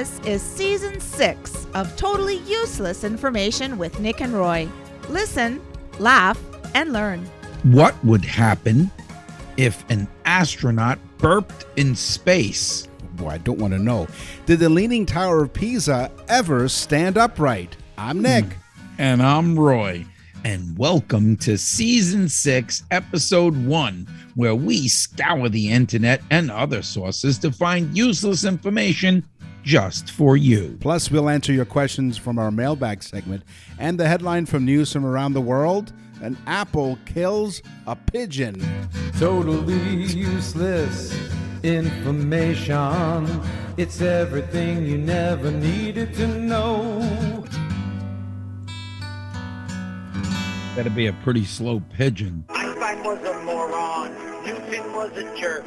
This is season six of Totally Useless Information with Nick and Roy. Listen, laugh, and learn. What would happen if an astronaut burped in space? Boy, I don't want to know. Did the Leaning Tower of Pisa ever stand upright? I'm Nick. Hmm. And I'm Roy. And welcome to season six, episode one, where we scour the internet and other sources to find useless information just for you. Plus, we'll answer your questions from our mailbag segment and the headline from news from around the world An apple kills a pigeon. Totally useless information. It's everything you never needed to know. That'd be a pretty slow pigeon. Einstein was a moron. Newton was a jerk.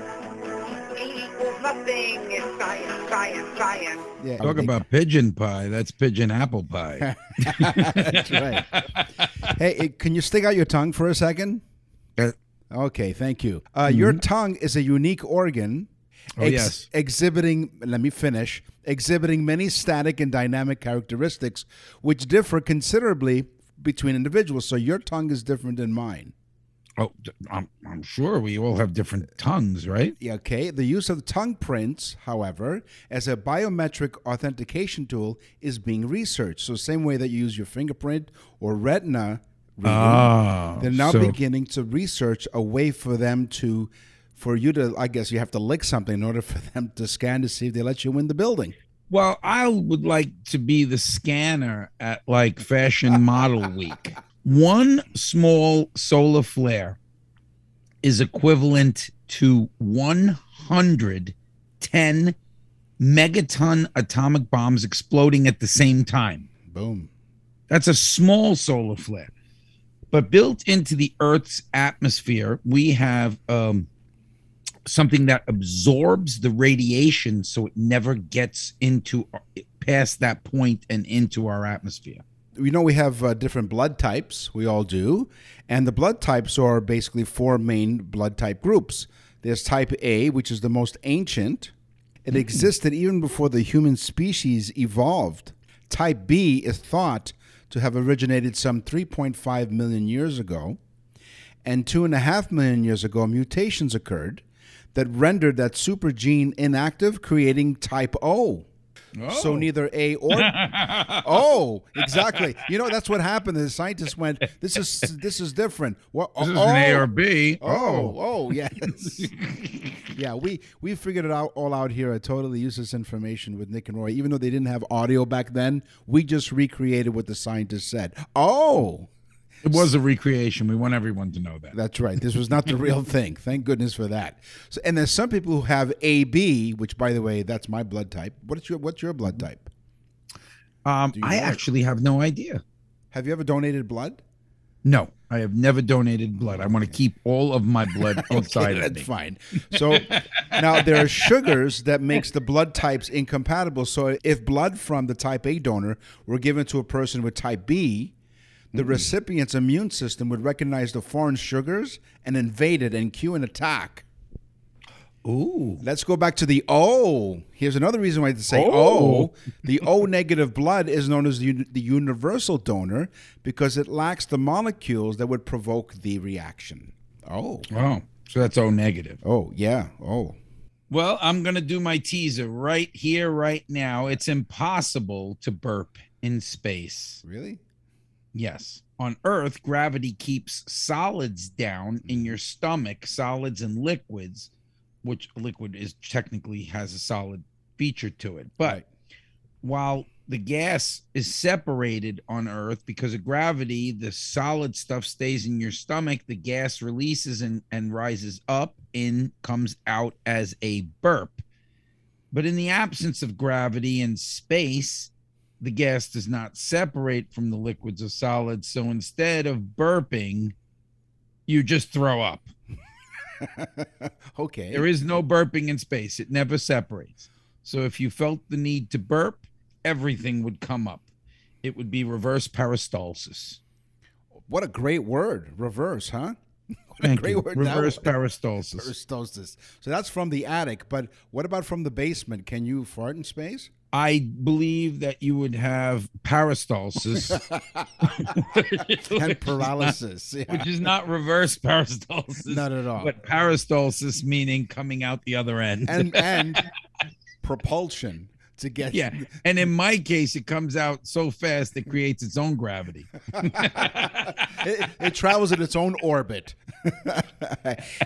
Equals nothing. It's science, science, science. Yeah, Talk they- about pigeon pie. That's pigeon apple pie. That's right. hey, eh, can you stick out your tongue for a second? Uh, Okay, thank you. Uh, Your tongue is a unique organ. Oh, yes. Exhibiting, let me finish, exhibiting many static and dynamic characteristics which differ considerably between individuals. So your tongue is different than mine. Oh, I'm, I'm sure we all have different tongues, right? Yeah, Okay, the use of tongue prints, however, as a biometric authentication tool is being researched. So, same way that you use your fingerprint or retina reading, Ah, they're now so- beginning to research a way for them to, for you to, I guess you have to lick something in order for them to scan to see if they let you in the building. Well, I would like to be the scanner at like Fashion Model Week. One small solar flare is equivalent to 110 megaton atomic bombs exploding at the same time. Boom. That's a small solar flare. But built into the Earth's atmosphere, we have um, something that absorbs the radiation so it never gets into past that point and into our atmosphere. You know we have uh, different blood types we all do and the blood types are basically four main blood type groups. There's type a which is the most ancient. It existed even before the human species evolved. Type b is thought to have originated some 3.5 million years ago and two and a half million years ago mutations occurred that rendered that super gene inactive creating type o so oh. neither A or oh, exactly. You know that's what happened. The scientists went, "This is this is different." What? This is oh, an A or B. Oh, oh, oh yes. yeah, we we figured it out all out here at Totally Useless Information with Nick and Roy. Even though they didn't have audio back then, we just recreated what the scientists said. Oh, It was a recreation. We want everyone to know that. that's right. This was not the real thing. Thank goodness for that. So, and there's some people who have AB, which, by the way, that's my blood type. What's your What's your blood type? Um, I know actually have no idea. Have you ever donated blood? No, I have never donated blood. I want to keep all of my blood outside Okay, of that's fine. So now there are sugars that makes the blood types incompatible. So if blood from the type A donor were given to a person with type B, the mm-hmm. recipient's immune system would recognize the foreign sugars and invade it and cue an attack. Ooh. Let's go back to the O. Here's another reason why to say O. Oh. The O negative blood is known as the, the universal donor because it lacks the molecules that would provoke the reaction. Oh. Oh, so that's O negative. Oh, yeah. Oh. Well, I'm going to do my teaser right here, right now. It's impossible to burp in space. Really? Yes. On Earth, gravity keeps solids down in mm-hmm. your stomach, solids and liquids, which liquid is technically has a solid feature to it. But Right. while the gas is separated on Earth because of gravity. The solid stuff stays in your stomach. The gas releases and, and rises up and comes out as a burp. But in the absence of gravity and space, the gas does not separate from the liquids or solids. So instead of burping, you just throw up. okay. There is no burping in space, it never separates. So if you felt the need to burp, everything would come up. It would be reverse peristalsis. what a great word. Reverse, huh? What Thank a great you. word. Reverse peristalsis. Peristalsis. So that's from the attic, but what about from the basement? Can you fart in space? I believe that you would have peristalsis, And paralysis. Yeah. which is not reverse peristalsis, Not at all. but peristalsis meaning coming out the other end. and and propulsion to get yeah, and in my case, it comes out so fast it creates its own gravity. it, it travels in its own orbit.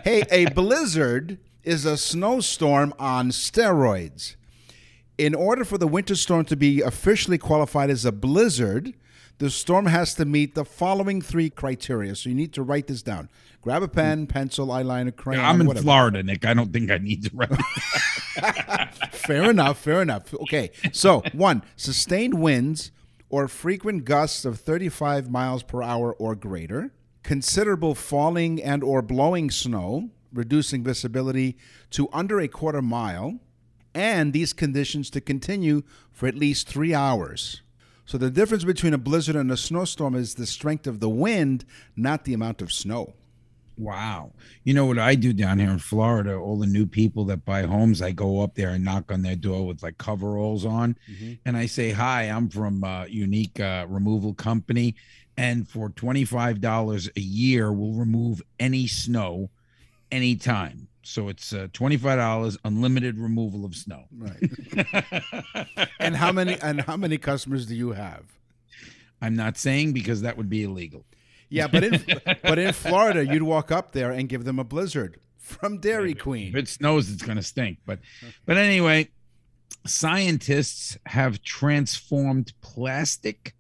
hey, a blizzard is a snowstorm on steroids. In order for the winter storm to be officially qualified as a blizzard, the storm has to meet the following three criteria. So you need to write this down. Grab a pen, pencil, eyeliner, crayon. I'm in whatever. Florida, Nick. I don't think I need to write. Fair enough. Fair enough. Okay. So, one, sustained winds or frequent gusts of 35 miles per hour or greater, considerable falling and or blowing snow, reducing visibility to under a quarter mile, and these conditions to continue for at least 3 hours. So the difference between a blizzard and a snowstorm is the strength of the wind, not the amount of snow. Wow. You know what I do down here in Florida? All the new people that buy homes, I go up there and knock on their door with like coveralls on. And I say, Hi, I'm from uh, Unique uh, Removal Company. And for $25 a year, we'll remove any snow anytime. So it's uh, $25 unlimited removal of snow. Right. and how many and how many customers do you have? I'm not saying because that would be illegal. Yeah, but in but in Florida, you'd walk up there and give them a blizzard from Dairy Queen. If it snows, it's going to stink. But, but anyway, scientists have transformed plastic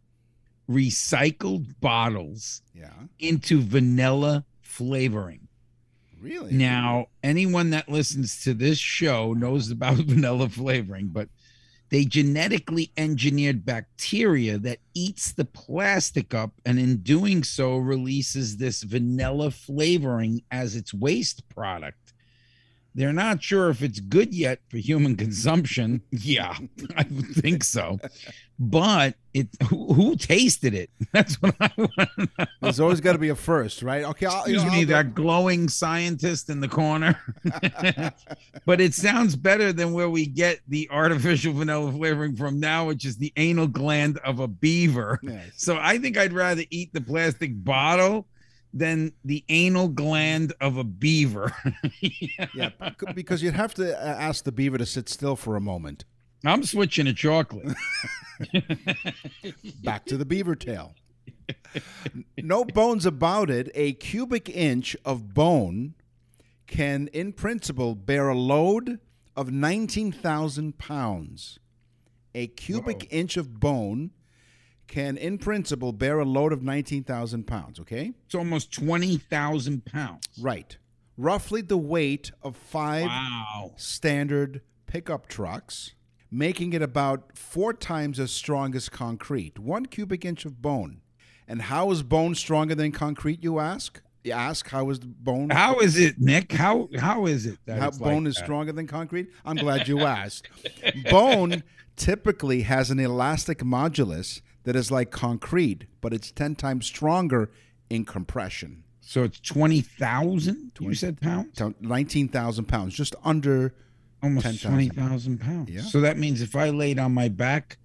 recycled bottles Yeah, into vanilla flavoring. Really. Now, anyone that listens to this show knows about vanilla flavoring, but they genetically engineered bacteria that eats the plastic up and in doing so releases this vanilla flavoring as its waste product. They're not sure if it's good yet for human consumption. Yeah, I think so. But it who, who tasted it? That's what I want to know. There's always got to be a first, right? Okay, I'll, you Excuse know, me, I'll go- that glowing scientist in the corner. but it sounds better than where we get the artificial vanilla flavoring from now, which is the anal gland of a beaver. Yes. So I think I'd rather eat the plastic bottle than the anal gland of a beaver. Yeah, because you'd have to uh, ask the beaver to sit still for a moment. I'm switching to chocolate. Back to the beaver tail. No bones about it. A cubic inch of bone can, in principle, bear a load of 19,000 pounds. A cubic inch of bone can, in principle, bear a load of 19,000 pounds, okay? It's almost 20,000 pounds. Right. Roughly the weight of five Wow. standard pickup trucks, making it about four times as strong as concrete. One cubic inch of bone. And how is bone stronger than concrete, you ask? You ask, how is the bone? How is it, Nick? How how is it that how bone like is that? stronger than concrete? I'm glad you asked. bone typically has an elastic modulus that is like concrete, but it's 10 times stronger in compression. So it's 20,000, you said pounds? 19,000 pounds, just under. Almost 10,000. 20,000 pounds. Yeah. So that means if I laid on my back,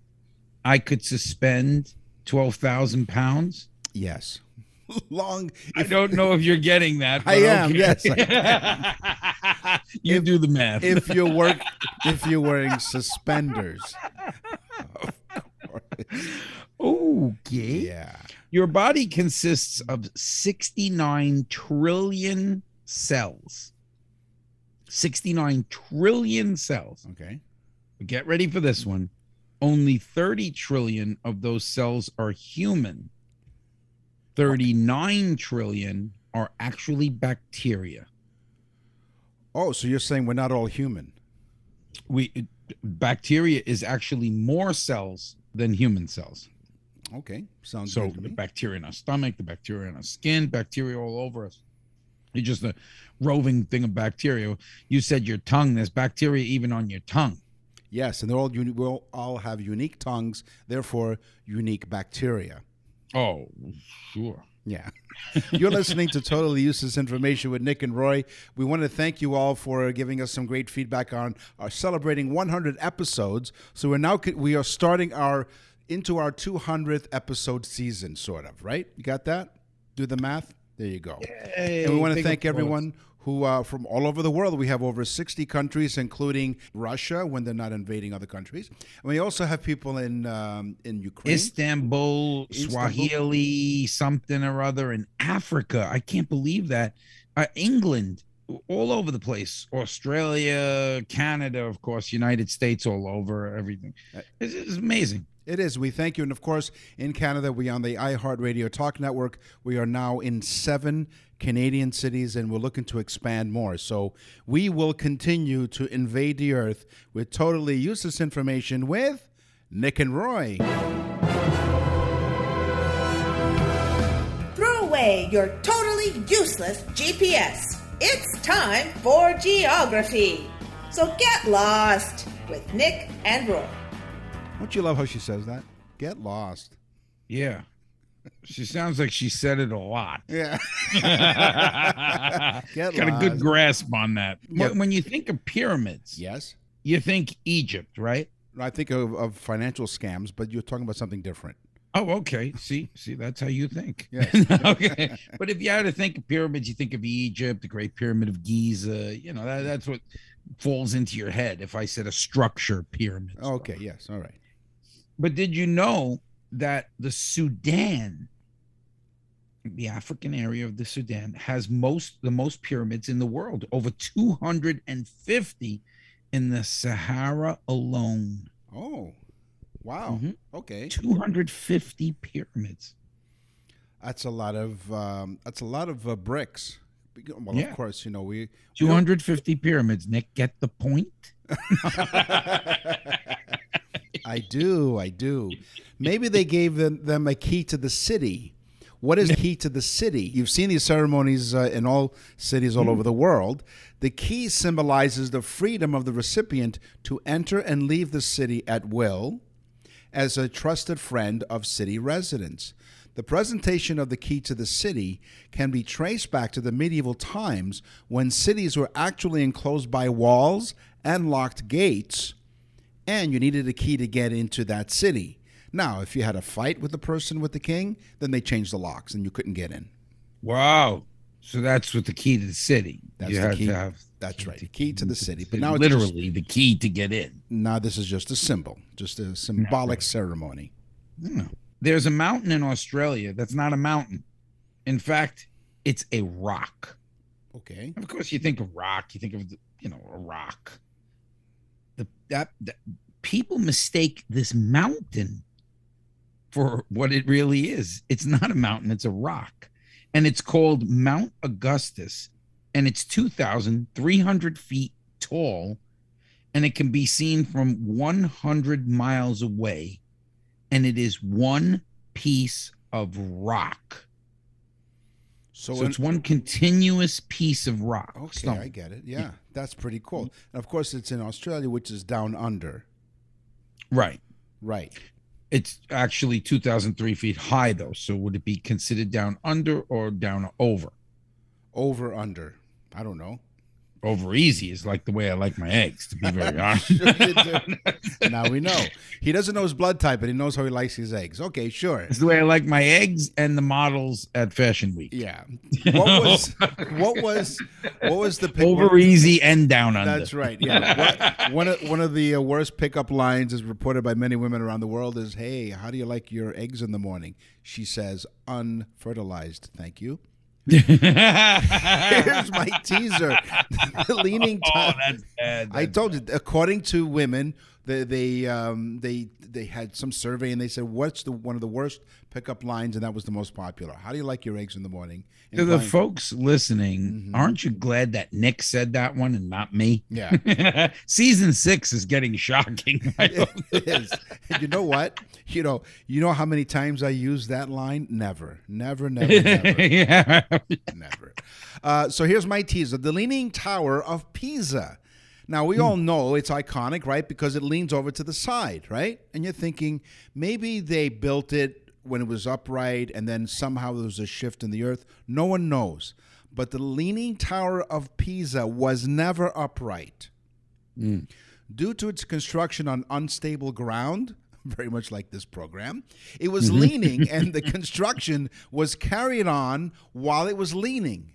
I could suspend 12,000 pounds. Yes. Long. I don't know if you're getting that. I am, okay. yes, you If- do the math. if you work if you're wearing suspenders. Okay. Yeah. Your body consists of 69 trillion cells. 69 trillion cells. Okay. Get ready for this one. only 30 trillion of those cells are human. 39 trillion are actually bacteria. Oh, so you're saying we're not all human? We bacteria is actually more cells than human cells. Okay, sounds So the bacteria in our stomach, the bacteria in our skin, bacteria all over us. You're just a roving thing of bacteria. You said your tongue. There's bacteria even on your tongue. Yes, and they're all uni- we'll all have unique tongues, therefore unique bacteria. Oh, sure. Yeah. You're listening to Totally Useless Information with Nick and Roy. We want to thank you all for giving us some great feedback on our celebrating 100 episodes. So we're now we are starting our into our 200th episode season sort of, right? You got that? Do the math? There you go. and we want to thank everyone who uh, from all over the world. We have over 60 countries, including Russia when they're not invading other countries. And we also have people in um, in Ukraine. Istanbul, Istanbul. Swahili, something or other in Africa. I can't believe that. Uh, England, all over the place. Australia, Canada, of course, United States, all over everything. It's, it's amazing. It is. We thank you. And of course, in Canada, we on the iHeartRadio Talk Network. We are now in seven Canadian cities and we're looking to expand more. So we will continue to invade the earth with totally useless information with Nick and Roy. Throw away your totally useless GPS. It's time for geography. So get lost with Nick and Roy. Don't you love how she says that? Get lost. Yeah. She sounds like she said it a lot. Yeah. Got Get a good grasp on that. Yeah. When you think of pyramids, Yes. you think Egypt, right? I think of, of financial scams, but you're talking about something different. Oh, okay. See, see, that's how you think. Yes. okay. But if you had to think of pyramids, you think of Egypt, the Great Pyramid of Giza. You know, that, that's what falls into your head. If I said a structure pyramid. Okay. Yes. All right. But did you know that the Sudan, the African area of the Sudan, has most the most pyramids in the world, over 250 in the Sahara alone. Oh, wow. Mhm. Okay. 250 pyramids. That's a lot of um, that's a lot of uh, bricks. Well, Yeah. of course, you know we. 250 pyramids. Nick, get the point? I do, I do. Maybe they gave them, them a key to the city. What is key to the city? You've seen these ceremonies uh, in all cities all over the world. The key symbolizes the freedom of the recipient to enter and leave the city at will as a trusted friend of city residents. The presentation of the key to the city can be traced back to the medieval times when cities were actually enclosed by walls and locked gates, and you needed a key to get into that city. Now, if you had a fight with the person with the king, then they changed the locks and you couldn't get in. Wow. So that's with the key to the city. That's you the key. That's right, the key to the city. But now it's literally the key to get in. now this is just a symbol, just a symbolic ceremony. There's a mountain in Australia that's not a mountain. In fact, it's a rock. Okay. Of course, you think of rock, you think of you know a rock. That, that people mistake this mountain for what it really is. It's not a mountain; it's a rock, and it's called Mount Augustus, and it's two thousand three hundred feet tall, and it can be seen from one hundred miles away, and it is one piece of rock. So, So in- it's one continuous piece of rock. Okay, stone. I get it. Yeah, that's pretty cool. Mm-hmm. And of course, it's in Australia, which is down under. Right. Right. It's actually 2,003 feet high, though. So would it be considered down under or down over? Over under. I don't know. Over easy is like the way I like my eggs, to be very honest. now we know. He doesn't know his blood type, but he knows how he likes his eggs. Okay, sure. It's the way I like my eggs and the models at Fashion Week. Yeah. What was what was what was the pick- Over easy and down under. That's right. Yeah. What, one of one of the uh, worst pickup lines is reported by many women around the world is, "Hey, how do you like your eggs in the morning?" She says, "Unfertilized, thank you." Here's my teaser. leaning Oh, that's bad. I told you, according to women, They they um, they they had some survey and they said what's the one of the worst pickup lines and that was the most popular. How do you like your eggs in the morning? To the folks listening, Mhm. aren't you glad that Nick said that one and not me? Yeah. Season six is getting shocking. it is. And you know what? You know, you know how many times I use that line? Never, never, never, never, yeah. never. Uh, so here's my teaser: the Leaning Tower of Pisa. Now we hmm. all know it's iconic, right? Because it leans over to the side, right? And you're thinking maybe they built it when it was upright, and then somehow there was a shift in the earth. No one knows. But the Leaning Tower of Pisa was never upright hmm. due to its construction on unstable ground, very much like this program, it was mm-hmm. leaning and the construction was carried on while it was leaning.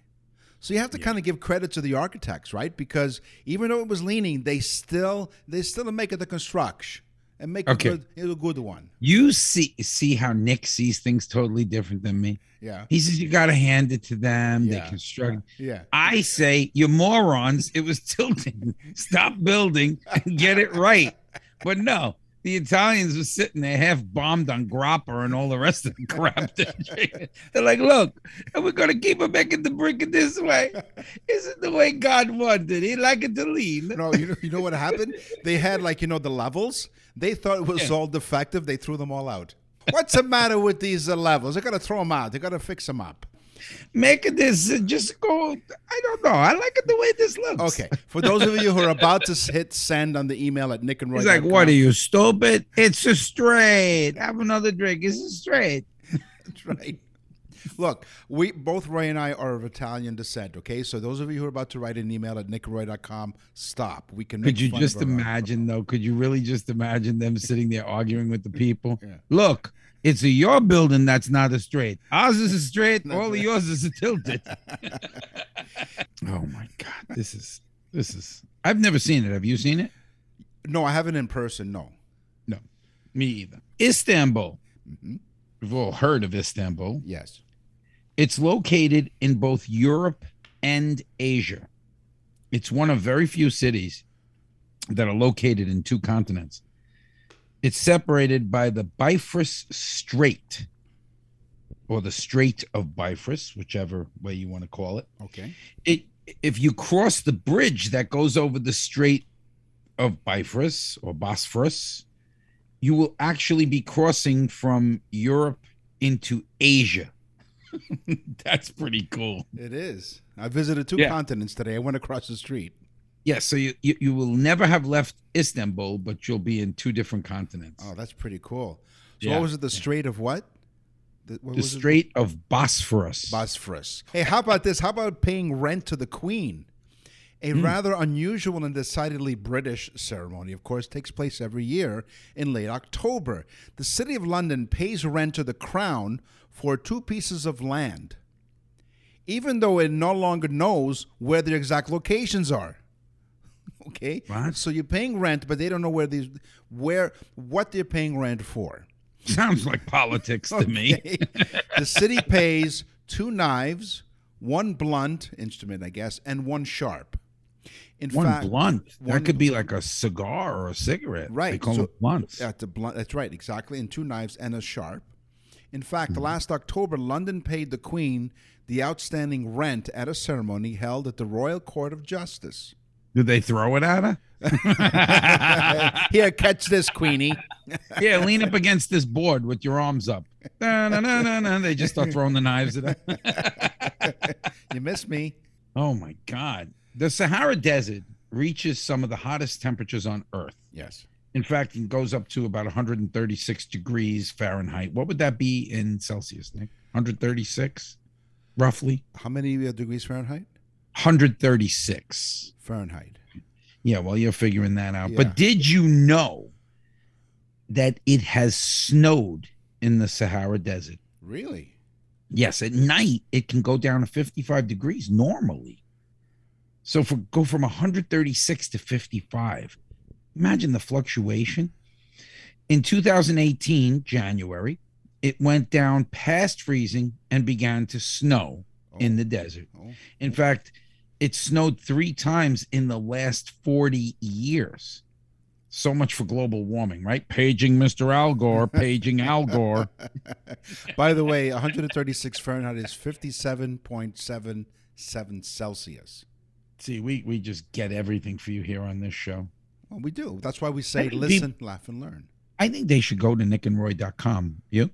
So you have to kind of give credit to the architects, right? Because even though it was leaning, they still they still make it the construction and make Okay. it, good, a good one. You see see how Nick sees things totally different than me. Yeah. He says you gotta hand it to them. Yeah. They construct. Yeah. I say, you morons, it was tilting. Stop building and get it right. But no, the Italians were sitting there half bombed on grappa and all the rest of the crap. They're like, look, and we're going to keep on making the brick in this way. Isn't the way God wanted. He like it to lean. No, you know, you know what happened? They had like you know the levels. They thought it was Yeah. all defective. They threw them all out. What's the matter with these uh, levels? They got to throw them out. They got to fix them up. Making this just go, I don't know. I like it the way this looks. Okay. For those of you who are about to hit send on the email at Nick and Roy. He's like, what are you, stupid? It's a straight. Have another drink. It's a straight. That's right. Look, we both Roy and I are of Italian descent. Okay, so those of you who are about to write an email at nickroy.com, stop. We can. Could you just imagine, though? Could you really just imagine them sitting there arguing with the people? Yeah. Look, it's a your building that's not a straight. Ours is a straight. All of yours is a tilted. oh my god, this is this is. I've never seen it. Have you seen it? No, I haven't in person. No. No, me either. Istanbul. Mhm. We've all heard of Istanbul. Yes. It's located in both Europe and Asia. It's one of very few cities that are located in two continents. It's separated by the Bifrus Strait or the Strait of Bifrus, whichever way you want to call it. Okay. It if you cross the bridge that goes over the Strait of Bifrus or Bosphorus, you will actually be crossing from Europe into Asia. That's pretty cool. It is. I visited two Yeah. continents today. I went across the street. Yeah, so you, you you will never have left Istanbul, but you'll be in two different continents. Oh, that's pretty cool. So Yeah. what was it? The Strait of what? The, what the was it? Strait of Bosphorus. Bosphorus. Hey, how about this? How about paying rent to the Queen? A Hmm. rather unusual and decidedly British ceremony, of course, takes place every year in late October. The City of London pays rent to the Crown for two pieces of land, even though it no longer knows where their exact locations are. Okay, What? so you're paying rent, but they don't know where these, where, what they're paying rent for. Sounds like politics to me. The city pays two knives, one blunt instrument, I guess, and one sharp. In One fact, blunt. one- that could be like a cigar or a cigarette. right They Right, call so- them blunts. That's blunt. That's right, exactly. And two knives and a sharp. In fact, Hmm. last October, London paid the Queen the outstanding rent at a ceremony held at the Royal Court of Justice. Do they throw it at her? Here, catch this, Queenie. yeah, lean up against this board with your arms up. Na, na, na, na, na. They just start throwing the knives at her. You missed me. Oh my God. The Sahara Desert reaches some of the hottest temperatures on Earth. Yes. In fact, it goes up to about 136 degrees Fahrenheit. What would that be in Celsius, Nick? 136, roughly? How many uh, degrees Fahrenheit? 136. Fahrenheit. Yeah, well, you're figuring that out. Yeah. But did you know that it has snowed in the Sahara Desert? Really? Yes, at night it can go down to 55 degrees normally. So for go from 136 to 55. Imagine the fluctuation. In 2018, January, it went down past freezing and began to snow oh. in the desert. Oh. In fact, it snowed three times in the last 40 years. So much for global warming, right? Paging Mr. Al Gore, paging Al Gore. By the way, 136 Fahrenheit is 57.77 Celsius. See, we we just get everything for you here on this show. Well, we do. That's why we say listen, laugh, and learn. I think they should go to nickandroy.com. You?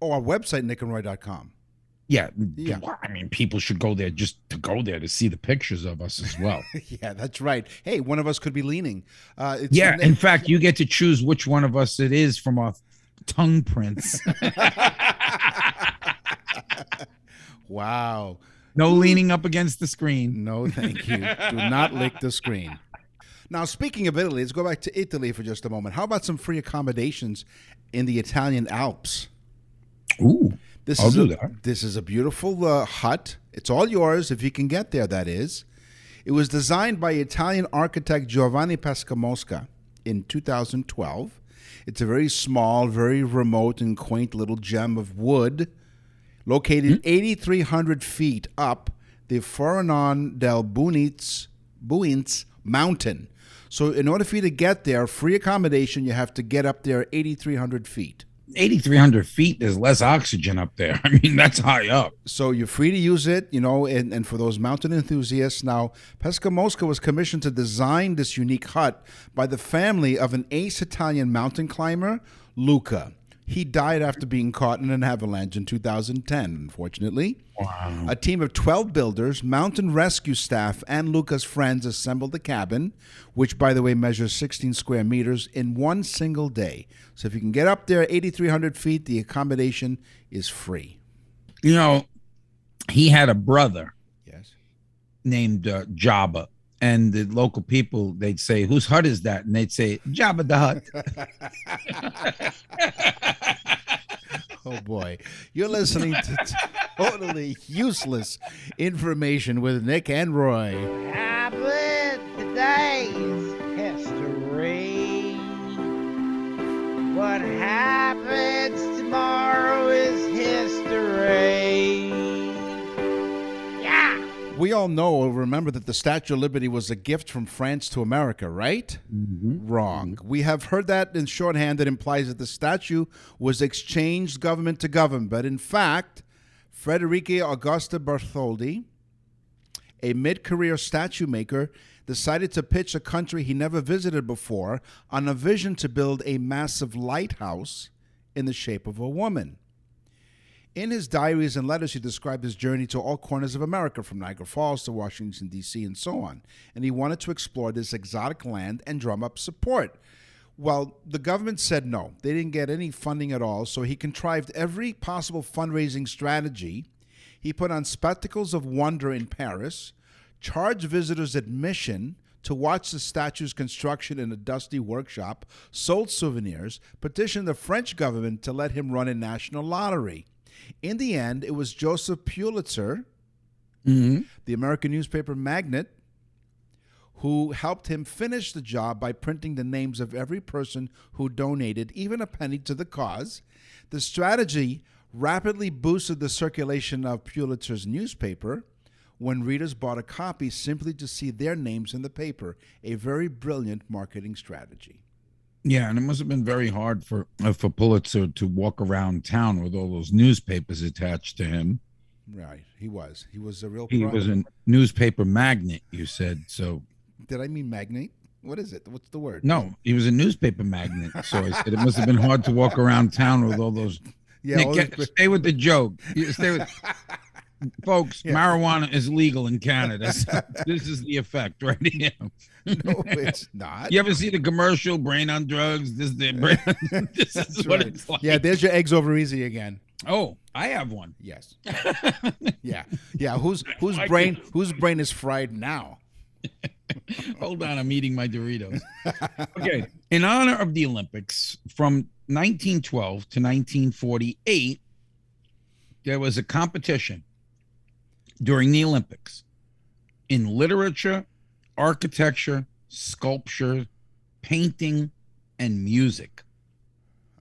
Oh, our website, nickandroy.com. Yeah. Yeah. Well, I mean, people should go there just to go there to see the pictures of us as well. yeah, that's right. Hey, one of us could be leaning. Uh, it's yeah. In fact, you get to choose which one of us it is from our tongue prints. wow. No leaning up against the screen. No, thank you. Do not lick the screen. Now, speaking of Italy, let's go back to Italy for just a moment. How about some free accommodations in the Italian Alps? Ooh. This I'll is a, that. This is a beautiful uh, hut. It's all yours if you can get there. That is. It was designed by Italian architect Giovanni Pescamosca in 2012. It's a very small, very remote, and quaint little gem of wood, located 8,300 feet up the Foronon del Buinz, Buinz mountain. So, in order for you to get there, free accommodation, you have to get up there 8,300 feet. 8,300 feet, there's less oxygen up there. I mean, that's high up. So you're free to use it, you know, and, and for those mountain enthusiasts. Now, Pesca Mosca was commissioned to design this unique hut by the family of an ace Italian mountain climber, Luca. He died after being caught in an avalanche in 2010, unfortunately. Wow. A team of 12 builders, mountain rescue staff, and Luca's friends assembled the cabin, which, by the way, measures 16 square meters in one single day. So if you can get up there 8,300 feet, the accommodation is free. You know, he had a brother Yes. named uh, Jabba. And the local people, they'd say, Whose hut is that? And they'd say, Jabba the Hut. Oh boy, you're listening to totally useless information with Nick and Roy. Habit today's history. What happens tomorrow is We all know or remember that the Statue of Liberty was a gift from France to America, right? Mm-hmm. Wrong. Mm-hmm. We have heard that in shorthand that implies that the statue was exchanged government to government, but in fact, Frederic Auguste Bartholdi, a mid career statue maker, decided to pitch a country he never visited before on a vision to build a massive lighthouse in the shape of a woman. In his diaries and letters, he described his journey to all corners of America, from Niagara Falls to Washington, D.C., and so on. And he wanted to explore this exotic land and drum up support. Well, the government said no. They didn't get any funding at all, so he contrived every possible fundraising strategy. He put on spectacles of wonder in Paris, charged visitors admission to watch the statue's construction in a dusty workshop, sold souvenirs, petitioned the French government to let him run a national lottery. In the end, it was Joseph Pulitzer, Mhm. the American newspaper magnate, who helped him finish the job by printing the names of every person who donated even a penny to the cause. The strategy rapidly boosted the circulation of Pulitzer's newspaper when readers bought a copy simply to see their names in the paper, a very brilliant marketing strategy. Yeah, and it must have been very hard for uh, for Pulitzer to walk around town with all those newspapers attached to him. Right, he was. He was a real. He pro- was a newspaper magnate, you said. So Did I mean magnate? What is it? What's the word? no, he was a newspaper magnate. So I said it must have been hard to walk around town with all those. Yeah, Nick, all get- those- stay with the joke. Stay with. Folks, Yeah. marijuana is legal in Canada. So this is the effect right here. no, it's not. You ever see the commercial "Brain on Drugs"? This is the brain. this is what right. it's like. Yeah, there's your eggs over easy again. Oh, I have one. Yes. yeah. Yeah. Whose whose brain whose brain is fried now? Hold on, I'm eating my Doritos. okay. In honor of the Olympics from 1912 to 1948, there was a competition during the Olympics in literature, architecture, sculpture, painting, and music.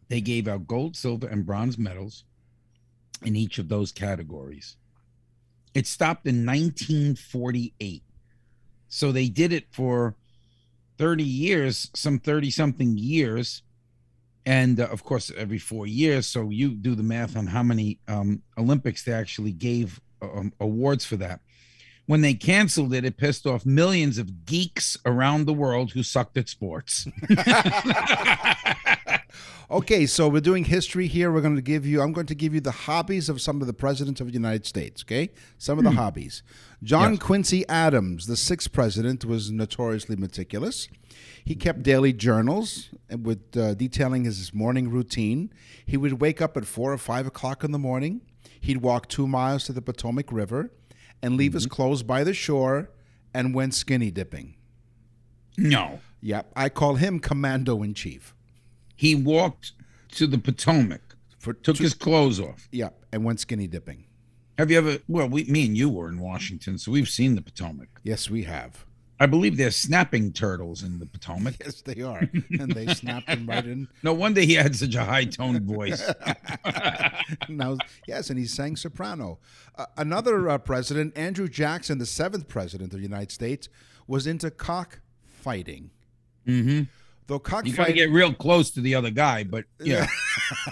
They gave out gold, silver, and bronze medals in each of those categories. It stopped in 1948. So they did it for 30 years, some 30 something years. And uh, of course, every four years. So you do the math on how many um, Olympics they actually gave um, awards for that. When they canceled it, it pissed off millions of geeks around the world who sucked at sports. Okay, so we're doing history here. We're going to give you, I'm going to give you the hobbies of some of the presidents of the United States, okay? Some of the hobbies. John Yes. Quincy Adams, the sixth president, was notoriously meticulous. He kept daily journals with uh, detailing his morning routine. He would wake up at four or five o'clock in the morning. He'd walk two miles to the Potomac River and leave his mm-hmm. clothes by the shore and went skinny dipping. no, Yep, I call him Commando in Chief. he walked to the Potomac, For took two- his clothes off. Yep, and went skinny dipping. Have you ever? Well, we, me and you were in Washington, so we've seen the Potomac. Yes, we have. I believe they're snapping turtles in the Potomac. Yes, they are. and they snapped him right in. No wonder he had such a high toned voice. Now, yes, and he sang soprano. Uh, another uh, president, Andrew Jackson, the seventh president of the United States, was into cockfighting. hmm Though You got to get real close to the other guy, but yeah,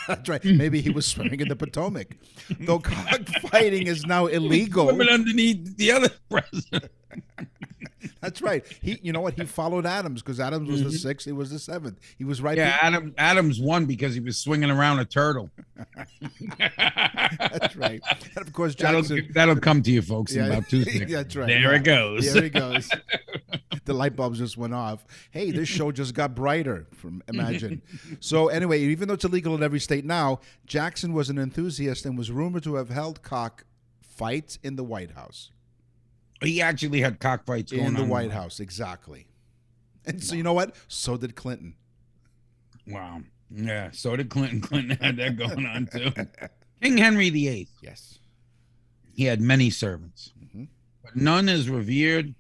that's right. Maybe he was swimming in the Potomac. Though cockfighting is now illegal. swimming underneath the other president. That's right. He, you know what? He followed Adams because Adams was the sixth. He was the seventh. He was right. Mm-hmm. Yeah, Adam Adams won because he was swinging around a turtle. That's right. And of course, That'll Jackson. that'll come to you folks in Yeah, about Tuesday. that's right. There Yeah. it goes. There he goes. the light bulbs just went off. Hey, this show just got brighter. From imagine. so anyway, even though it's illegal in every state now, Jackson was an enthusiast and was rumored to have held cock fights in the White House. He actually had cockfights going In the. White House, exactly. And so you know what? So did Clinton. Wow. Yeah. So did Clinton. Clinton had that going on too. King Henry VIII. Yes. He had many servants, Mhm. but none as revered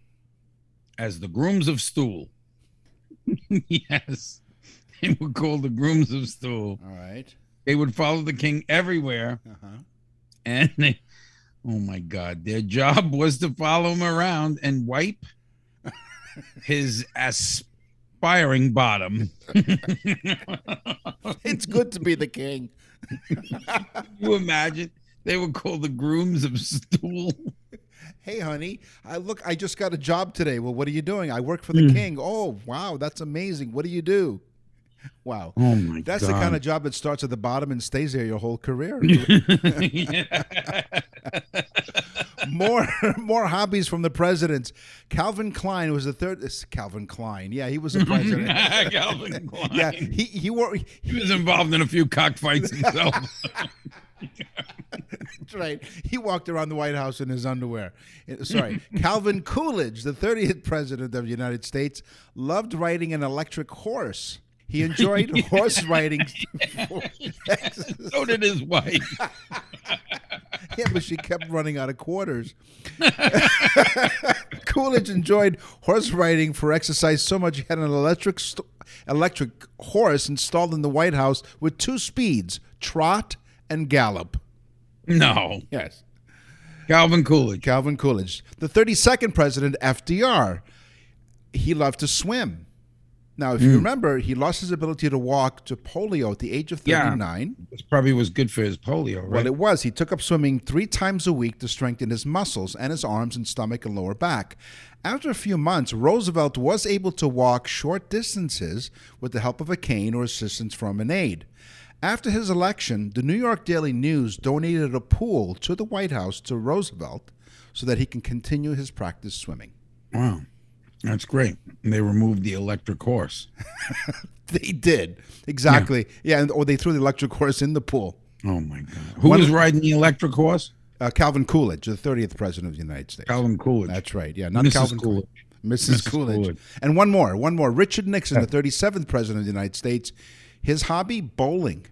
as the grooms of stool. yes. They were called the grooms of stool. All right. They would follow the king everywhere, Uh-huh. and they, oh my God, their job was to follow him around and wipe his aspiring bottom. It's good to be the king. you imagine? They were called the grooms of stool. Hey, honey, I look. I just got a job today. Well, what are you doing? I work for the Hmm. king. Oh, wow, that's amazing. What do you do? Wow. Oh my That's God. the kind of job that starts at the bottom and stays there your whole career. more, more hobbies from the presidents. Calvin Klein was the third. This Calvin Klein, yeah, he was a president. Calvin Klein. yeah, he he wore. He was involved in a few cockfights himself. That's right. He walked around the White House in his underwear. Uh, Sorry. Calvin Coolidge, the 30th president of the United States, loved riding an electric horse. He enjoyed horse riding. so did his wife. yeah, but she kept running out of quarters. Coolidge enjoyed horse riding for exercise so much he had an electric st- electric horse installed in the White House with two speeds, trot and gallop. No. Yes. Calvin Coolidge. Calvin Coolidge. The 32nd president, FDR, he loved to swim. Now, if you hmm. remember, he lost his ability to walk to polio at the age of 39. Yeah. 39. This probably was good for his polio, right? Well, it was. He took up swimming three times a week to strengthen his muscles and his arms and stomach and lower back. After a few months, Roosevelt was able to walk short distances with the help of a cane or assistance from an aide. After his election, the New York Daily News donated a pool to the White House to Roosevelt so that he can continue his practice swimming. wow. That's great. And they removed the electric horse. They did. Exactly. Yeah, and, or they threw the electric horse in the pool. Oh my God. Who was riding the electric horse? Uh, Calvin Coolidge, the 30th president of the United States. Calvin Coolidge. That's right. Yeah, not Mrs. Calvin Coolidge. Mrs. Mrs. Coolidge. Coolidge. And one more, one more. Richard Nixon, the 37th president of the United States, his hobby, bowling.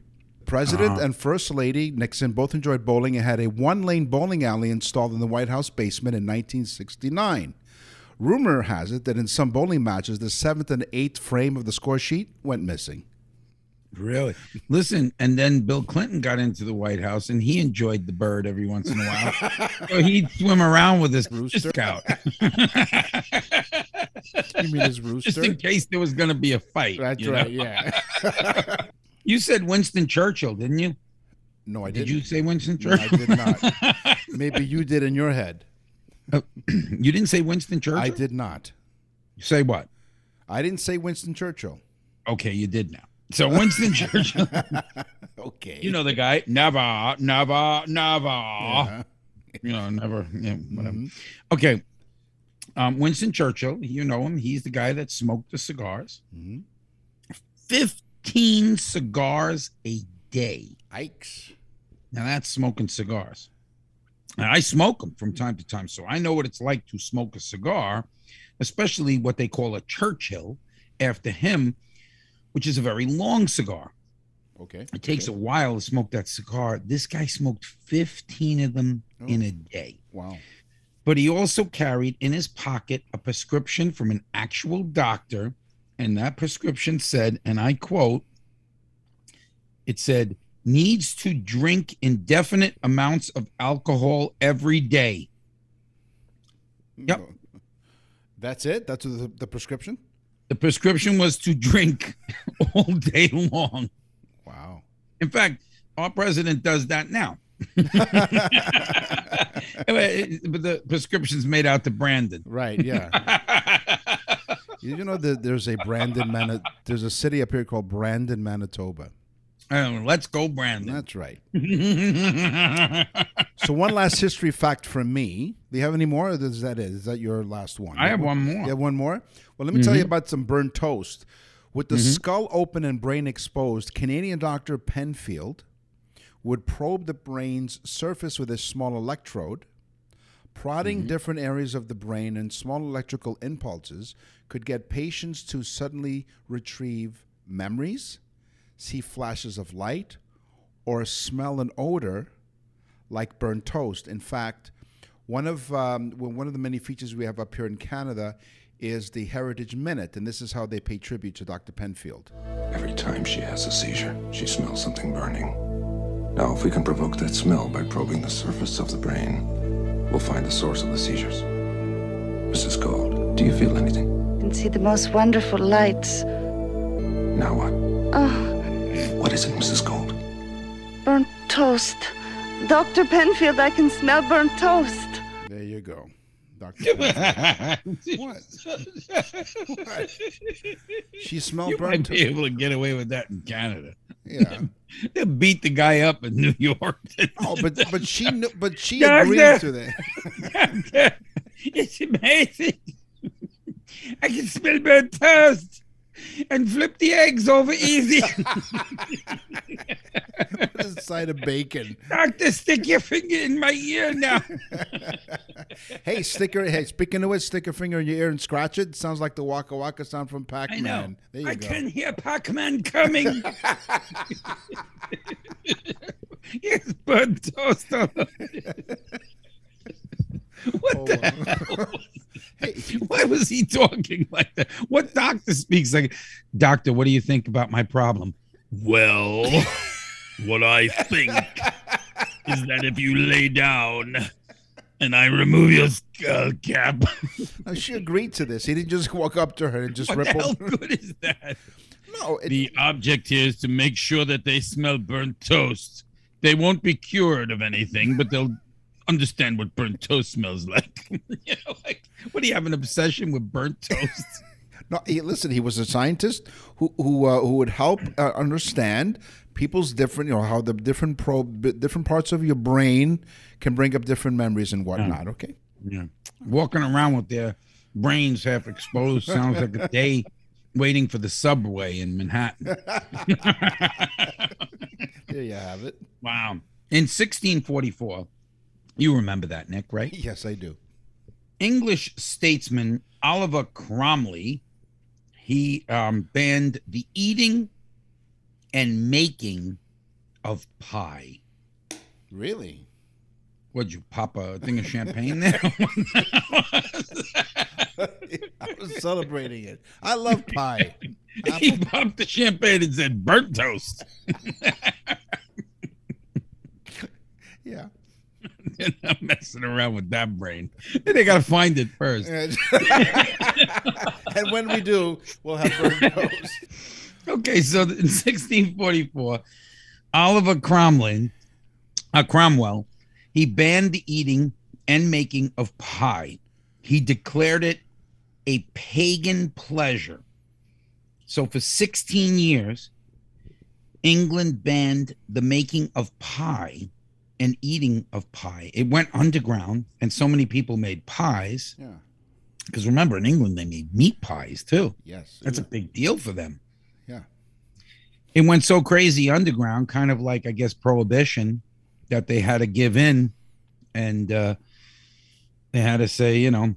President Uh-huh. and First Lady Nixon both enjoyed bowling and had a one lane bowling alley installed in the White House basement in 1969. Rumor has it that in some bowling matches, the seventh and eighth frame of the score sheet went missing. Really? Listen, and then Bill Clinton got into the White House and he enjoyed the bird every once in a while. so he'd swim around with his Rooster. scout. You mean his rooster? Just in case there was going to be a fight. That's you know? right. Yeah. You said Winston Churchill, didn't you? no, I Did didn't. you say Winston No, I did not. Maybe you did in your head. you didn't say Winston Churchill? I did not. You say what? I didn't say Winston Churchill. Okay, you did now. So Winston Churchill, Okay. you know the guy, never, never, never. Yeah. You know, never. Yeah, whatever. Mhm. Okay. Um, Winston Churchill, you know him. He's the guy that smoked the cigars. Mhm. 15 cigars a day. Ikes. Now that's smoking cigars. And I smoke them from time to time, so I know what it's like to smoke a cigar, especially what they call a Churchill after him, which is a very long cigar. Okay. It takes a while to smoke that cigar. This guy smoked 15 of them in a day. Wow. But he also carried in his pocket a prescription from an actual doctor. And that prescription said, and I quote, it said, needs to drink indefinite amounts of alcohol every day. Mm, yep. That's it. That's the, the prescription. The prescription was to drink all day long. Wow. In fact, our president does that now. but the prescription's made out to Brandon. Right. Yeah. you know that there's a Brandon, Mani- there's a city up here called Brandon, Manitoba. Oh, let's go, Brandon. That's right. So one last history fact from me. Do you have any more? Or is that it? Is that your last one? I have one more. You have one more? Well, let me tell you mm-hmm. about some burnt toast. With the mm-hmm. skull open and brain exposed, Canadian doctor Penfield would probe the brain's surface with a small electrode. Prodding mm-hmm. different areas of the brain and small electrical impulses could get patients to suddenly retrieve memories, see flashes of light, or smell an odor like burnt toast. In fact, one of um, one of the many features we have up here in Canada is the Heritage Minute, and this is how they pay tribute to Dr. Penfield. Every time she has a seizure, she smells something burning. Now, if we can provoke that smell by probing the surface of the brain, we'll find the source of the seizures. Mrs. Gold, do you feel anything? Can see the most wonderful lights. Now what? Oh, What is it, Mrs. Gold? burnt toast. Dr. Penfield, I can smell burnt toast. There you go, Dr. Penfield. what? What? She smelled you burnt might be able to get away with that in Canada. Yeah. They'll beat the guy up in New York. Oh, but but she knew, but she Doctor! agreed to that. it's amazing. I can smell burnt toast and flip the eggs over easy. A side of bacon. Doctor, stick your finger in my ear now. Hey, sticker. Hey, speaking of which, stick a finger in your ear and scratch it. Sounds like the Waka Waka sound from Pac-Man. know. There you I go. can hear Pac-Man coming. Here's burnt toast. what Oh, the wow. hell? Hey, Why was he talking like that? What doctor speaks like, Doctor, what do you think about my problem? Well, what I think is that if you lay down and I remove your skull cap, now, she agreed to this. He didn't just walk up to her and just what rip the hell open. good is that? No, it, The object here is to make sure that they smell burnt toast. They won't be cured of anything, but they'll understand what burnt toast smells like. you know, like what do you have an obsession with burnt toast? no. He, listen, he was a scientist who who uh, who would help uh, understand people's different, you know, how the different pro different parts of your brain can bring up different memories and whatnot. Okay. yeah. Walking around with their brains half exposed sounds like a day waiting for the subway in Manhattan. There you have it. wow. In 1644, you remember that, Nick, right? Yes, I do. English statesman Oliver Cromley, he um, banned the eating and making of pie. Really? What'd you pop a thing of champagne there? I was celebrating it. I love pie. he popped the champagne and said burnt toast. Yeah. You're not messing around with that brain. They got to find it first. and when we do, we'll have toast. Okay, so in 1644, Oliver Cromwell, uh, Cromwell, he banned the eating and making of pie. He declared it a pagan pleasure. So for 16 years, England banned the making of pie and eating of pie. It went underground, and so many people made pies. Yeah. Because remember, in England, they made meat pies too. Yes. That's a big deal for them. Yeah. It went so crazy underground, kind of like, I guess, prohibition, that they had to give in and uh, they had to say, you know,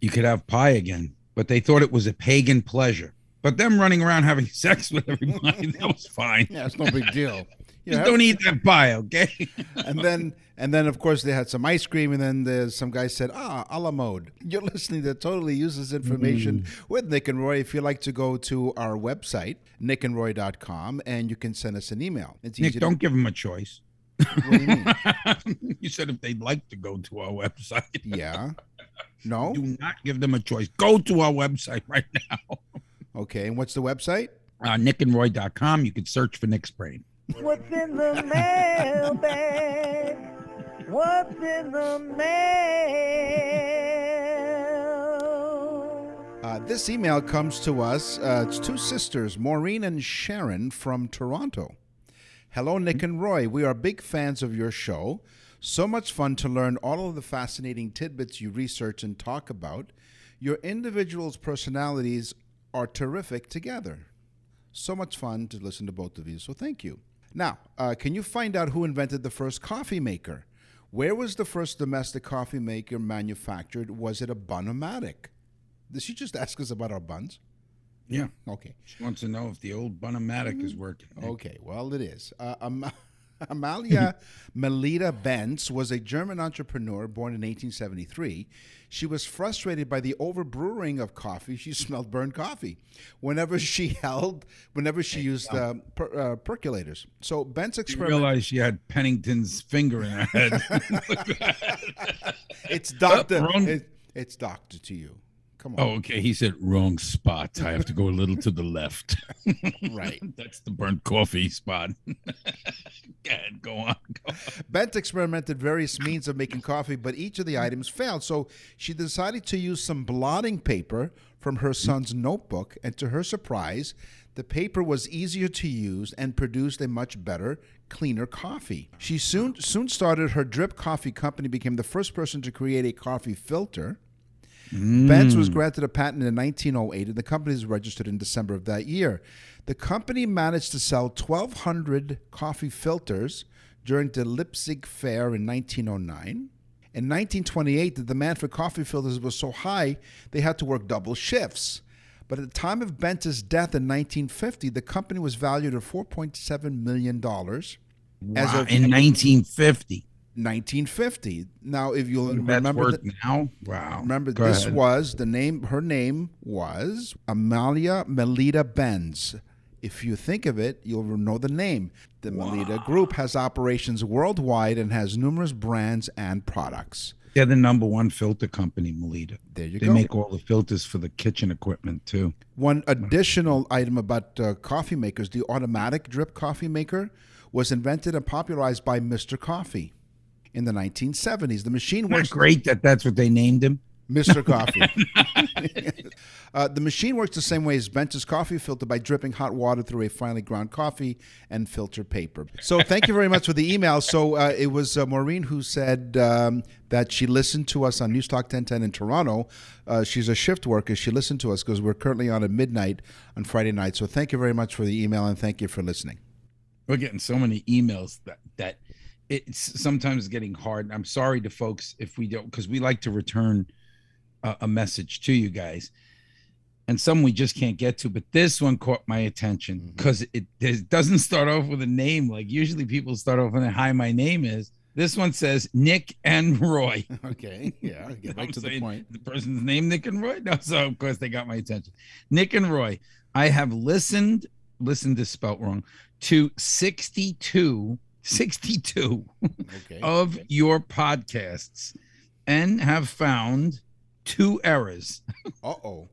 you could have pie again. But they thought it was a pagan pleasure. But them running around having sex with everybody, that was fine. Yeah, it's no big deal. You Just don't eat that pie, okay? and then and then of course they had some ice cream and then there's some guy said ah a la mode you're listening to totally useless information with nick and roy if you like to go to our website nickandroy.com and you can send us an email it's Nick, don't give them a choice. what do you mean you said if they'd like to go to our website. yeah no Do not give them a choice. Go to our website right now. okay and what's the website Uh, nickandroy.com. You can search for Nick's Brain. What's in the mailbag? What's in the mail? Uh, this email comes to us. Uh, it's two sisters, Maureen and Sharon from Toronto. Hello, Nick and Roy. We are big fans of your show. So much fun to learn all of the fascinating tidbits you research and talk about. Your individuals' personalities are terrific together. So much fun to listen to both of you. So thank you. Now, uh, can you find out who invented the first coffee maker? Where was the first domestic coffee maker manufactured? Was it a Bunn-O-Matic? Did she just ask us about our buns? Yeah. Okay. She wants to know if the old Bunn-O-Matic is working. Okay, well, it is. Uh, Am- Amalia Melitta Bentz was a German entrepreneur born in 1873. She was frustrated by the overbrewing of coffee. She smelled burned coffee whenever she held, whenever she used uh, per, uh, percolators. So Bentz experimented. realized she had Pennington's finger in her head. It's doctor. wrong. it- it's doctor to you. Come on. oh, okay. He said wrong spot. I have to go a little to the left. Right. That's the burnt coffee spot. Go go on. Go on. Bentz experimented various means of making coffee, but each of the items failed. So she decided to use some blotting paper from her son's notebook, and to her surprise, the paper was easier to use and produced a much better, cleaner coffee. She soon soon started her drip coffee company, became the first person to create a coffee filter. Bentz was mm. granted a patent in 1908, and the company was registered in December of that year. The company managed to sell 1,200 coffee filters during the Leipzig Fair in 1909. In 1928, the demand for coffee filters was so high they had to work double shifts. But at the time of Bentz's death in 1950, the company was valued at 4.7 million dollars. As Wow, of in 1950. 1950. Now, if you'll remember, the- now. Wow. Remember, Go this ahead. was the name. Her name was Amalia Melitta Bentz. If you think of it, you'll know the name. The Melitta Group has operations worldwide and has numerous brands and products. They're the number one filter company, Melitta. There you They go. They make all the filters for the kitchen equipment too. One additional item about uh, coffee makers: the automatic drip coffee maker was invented and popularized by Mr. Coffee in the 1970s. The machine works great that that's what they named him? Mr. Coffee. uh, the machine works the same way as Bentz's coffee filter by dripping hot water through a finely ground coffee and filter paper. So, thank you very much for the email. So, uh, it was uh, Maureen who said um, that she listened to us on Newstalk 1010 in Toronto. Uh, she's a shift worker. She listened to us because we're currently on at midnight on Friday night. So, thank you very much for the email and thank you for listening. We're getting so many emails that that it's sometimes getting hard. I'm sorry to folks if we don't because we like to return a, a message to you guys, and some we just can't get to. But this one caught my attention mm-hmm. because it, it doesn't start off with a name. Like usually people start off with a hi, my name is. This one says Nick and Roy. Okay. Yeah. Get You know right what to the point. The person's name Nick and Roy. No, so of course they got my attention. Nick and Roy. I have listened, listened to spelt wrong, to 62 62 Okay. of your podcasts and have found two errors. Uh oh.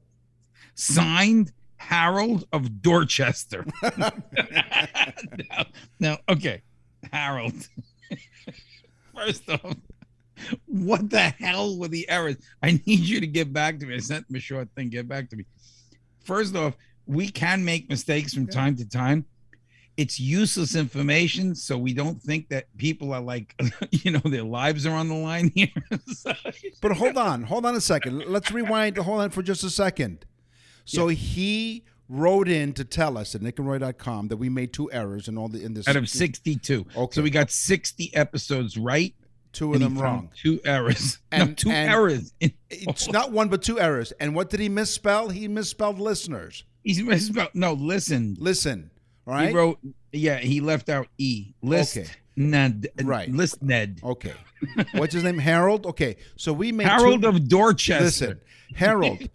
Signed Harold of Dorchester. now, now, okay, Harold. First off, what the hell were the errors? I need you to get back to me. I sent him a short thing. Get back to me. First off, we can make mistakes from time to time. It's useless information, so we don't think that people are like, you know, their lives are on the line here. So- But hold on, hold on a second. Let's rewind. Hold on for just a second. So he wrote in to tell us at nickandroy.com that we made two errors in all the in this out of 62. Okay. So we got 60 episodes right. two of and them wrong. Two errors. no, two and- errors. It's not one but two errors. And what did he misspell? He misspelled listeners. He's misspelled. No, listen. Listen, right? He wrote, yeah, he left out E. List Okay. Ned. Right. List Ned. Okay. What's his name? Harold? Okay. So we made Harold two, of Dorchester. Listen, Harold,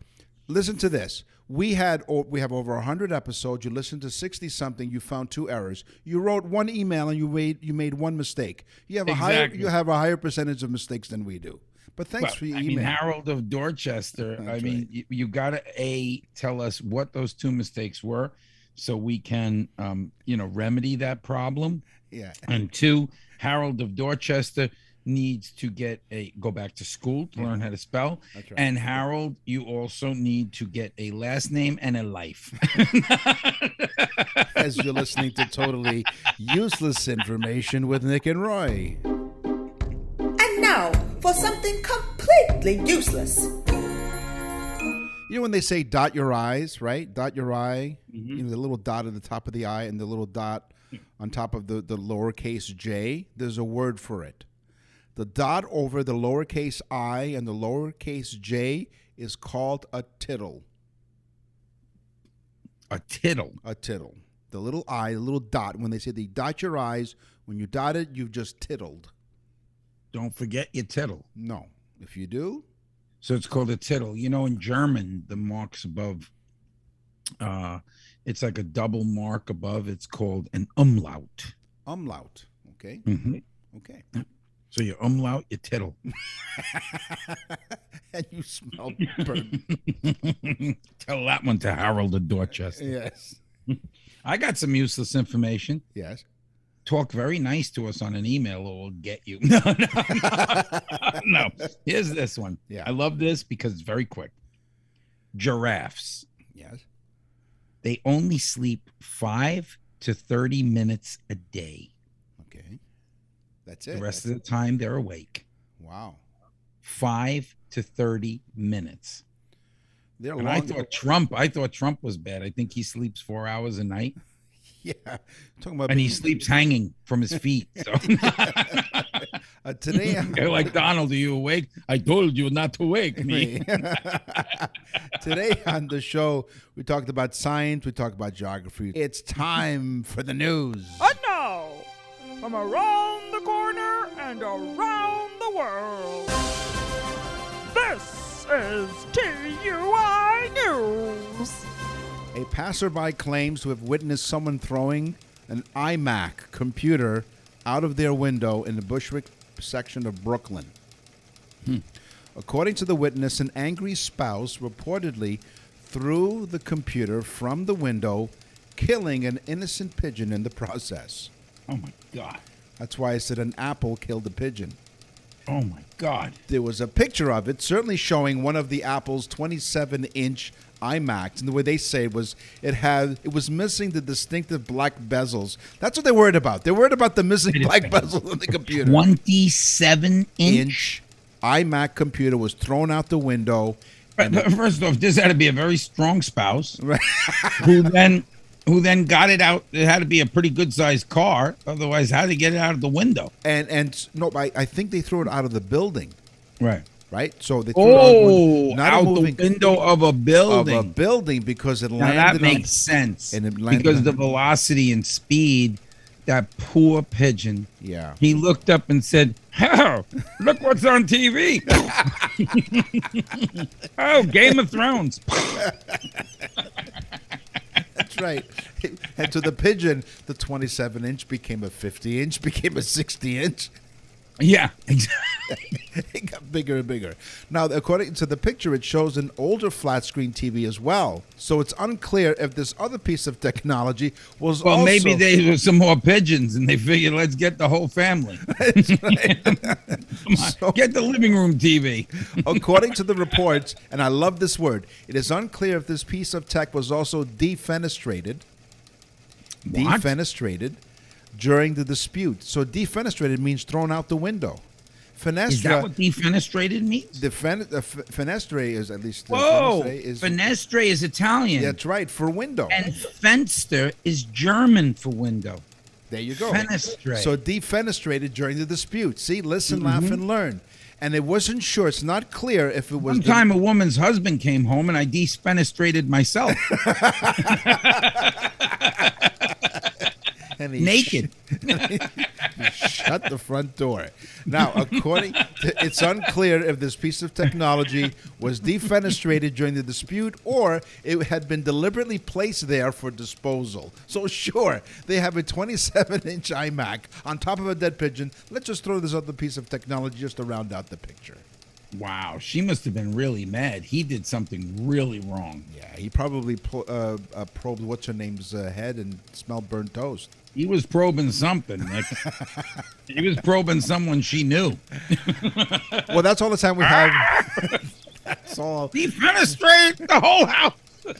listen to this. We had we have over 100 episodes. You listened to 60 something, you found two errors. You wrote one email and you made you made one mistake. You have a higher you have a higher percentage of mistakes than we do. But thanks Well, for your I mean, email. Harold of Dorchester. I That's mean, right. you, you got to a tell us what those two mistakes were, so we can, um, you know, remedy that problem. yeah. And two, Harold of Dorchester needs to get a go back to school to learn how to spell. That's right. And Harold, you also need to get a last name and a life. As you're listening to totally useless information with Nick and Roy. And now for something completely useless. You know when they say dot your eyes, right? Dot your eye. Mm-hmm. You know the little dot at the top of the eye and the little dot on top of the, the lowercase j. There's a word for it. The dot over the lowercase i and the lowercase j is called a tittle. a tittle. A tittle. The little i, the little dot. When they say they dot your eyes, when you dot it, you've just tittled. Don't forget your tittle. No. If you do, So it's called a tittle. You know, in German, the marks above, uh, it's like a double mark above. It's called an umlaut. umlaut. Okay. Mhm. Okay. So your umlaut, your tittle. and you smell burnt. Tell that one to Harold of Dorchester. yes. I got some useless information. Yes. Talk very nice to us on an email or we'll get you. No, no, no. no. Here's this one. Yeah. I love this because it's very quick. Giraffes. Yes. They only sleep five to 30 minutes a day. Okay. That's it. The rest of the time, they're awake. Wow. Five to 30 minutes. They're And. I thought Trump, I thought Trump was bad. I think he sleeps four hours a night yeah. Talking about and he sleeps hanging from his feet. So uh, today. They're like, Donald, are you awake? I told you not to wake me. today on the show, we talked about science. We talked about geography. It's time for the news. And now, from around the corner and around the world, this is TUI News. A passerby claims to have witnessed someone throwing an iMac computer out of their window in the Bushwick section of Brooklyn. Hmm. According to the witness, an angry spouse reportedly threw the computer from the window, killing an innocent pigeon in the process. Oh my God. That's why I said an apple killed a pigeon. Oh my God. There was a picture of it, certainly showing one of the Apple's 27-inch iMacs, and the way they say it was it had it was missing the distinctive black bezels. That's what they're worried about. They're worried about the missing black bezels on the computer. 27 inch. inch iMac computer was thrown out the window. First off, this had to be a very strong spouse who then who then got it out. It had to be a pretty good sized car. Otherwise, how to get it out of the window? And and no, I, I think they threw it out of the building, Right. Right? So they threw Oh, not a out moving the window of a building. of building. a building because it now landed that on- makes sense. and it landed because on- the velocity and speed. That poor pigeon. Yeah. He looked up and said, "Oh, look what's on TV! oh, Game of Thrones." That's right. And to the pigeon, the 27 inch became a 50 inch, became a 60 inch. Yeah, exactly. it got bigger and bigger. Now, according to the picture, it shows an older flat screen TV as well. So it's unclear if this other piece of technology was Well, also. maybe they were some more pigeons, and they figured, let's get the whole family. Come on, get the living room TV. According to the reports, and I love this word, it is unclear if this piece of tech was also defenestrated. What? Defenestrated during the dispute. So defenestrated means thrown out the window. Fenestra. Is that what defenestrated means? the fen- the f- fenestre is at least. uh, Whoa, fenestre is fenestre is Italian, That's right for window. and fenster is German for window. there you go. Fenestre. So defenestrated during the dispute. See, listen, Mm-hmm. laugh, and learn. And it wasn't sure. It's not clear if it was. One the- time, a woman's husband came home, and I defenestrated myself, and he naked. shut the front door. Now, according to, it's unclear if this piece of technology was defenestrated during the dispute or it had been deliberately placed there for disposal. So, sure, they have a 27 inch iMac on top of a dead pigeon. Let's just throw this other piece of technology just to round out the picture. Wow, she must have been really mad. He did something really wrong. Yeah, he probably pl- uh, uh, probed what's her name's uh, head and smelled burnt toast. He was probing something, Nick. he was probing someone she knew. Well, that's all the time we have. that's all. Defenestrate the whole house.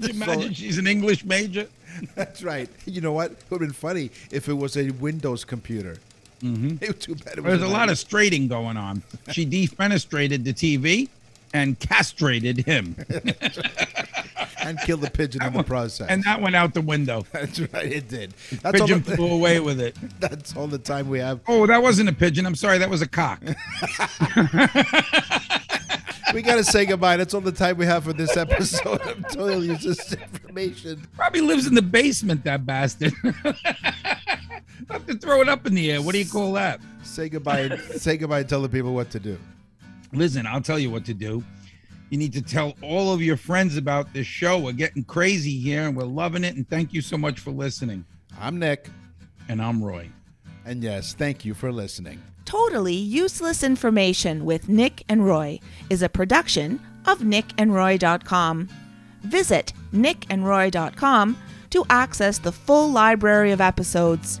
You So- imagine she's an English major? That's right. You know what? It would have been funny if it was a Windows computer. Mm-hmm. It was too bad. There's a lot of straighting going on. She defenestrated the TV and castrated him. and killed the pigeon in the process. And that went out the window. that's right. It did. That's all, Pigeon the, flew away with it. that's all the time we have. Oh, that wasn't a pigeon. I'm sorry. That was a cock. We got to say goodbye. That's all the time we have for this episode of Total Useless Information. Probably lives in the basement, that bastard. Have to throw it up in the air. What do you call that? Say goodbye. say goodbye and tell the people what to do. Listen, I'll tell you what to do. You need to tell all of your friends about this show. We're getting crazy here and we're loving it. And thank you so much for listening. I'm Nick. And I'm Roy. And yes, thank you for listening. Totally Useless Information with Nick and Roy is a production of nickandroy.com. Visit nickandroy.com to access the full library of episodes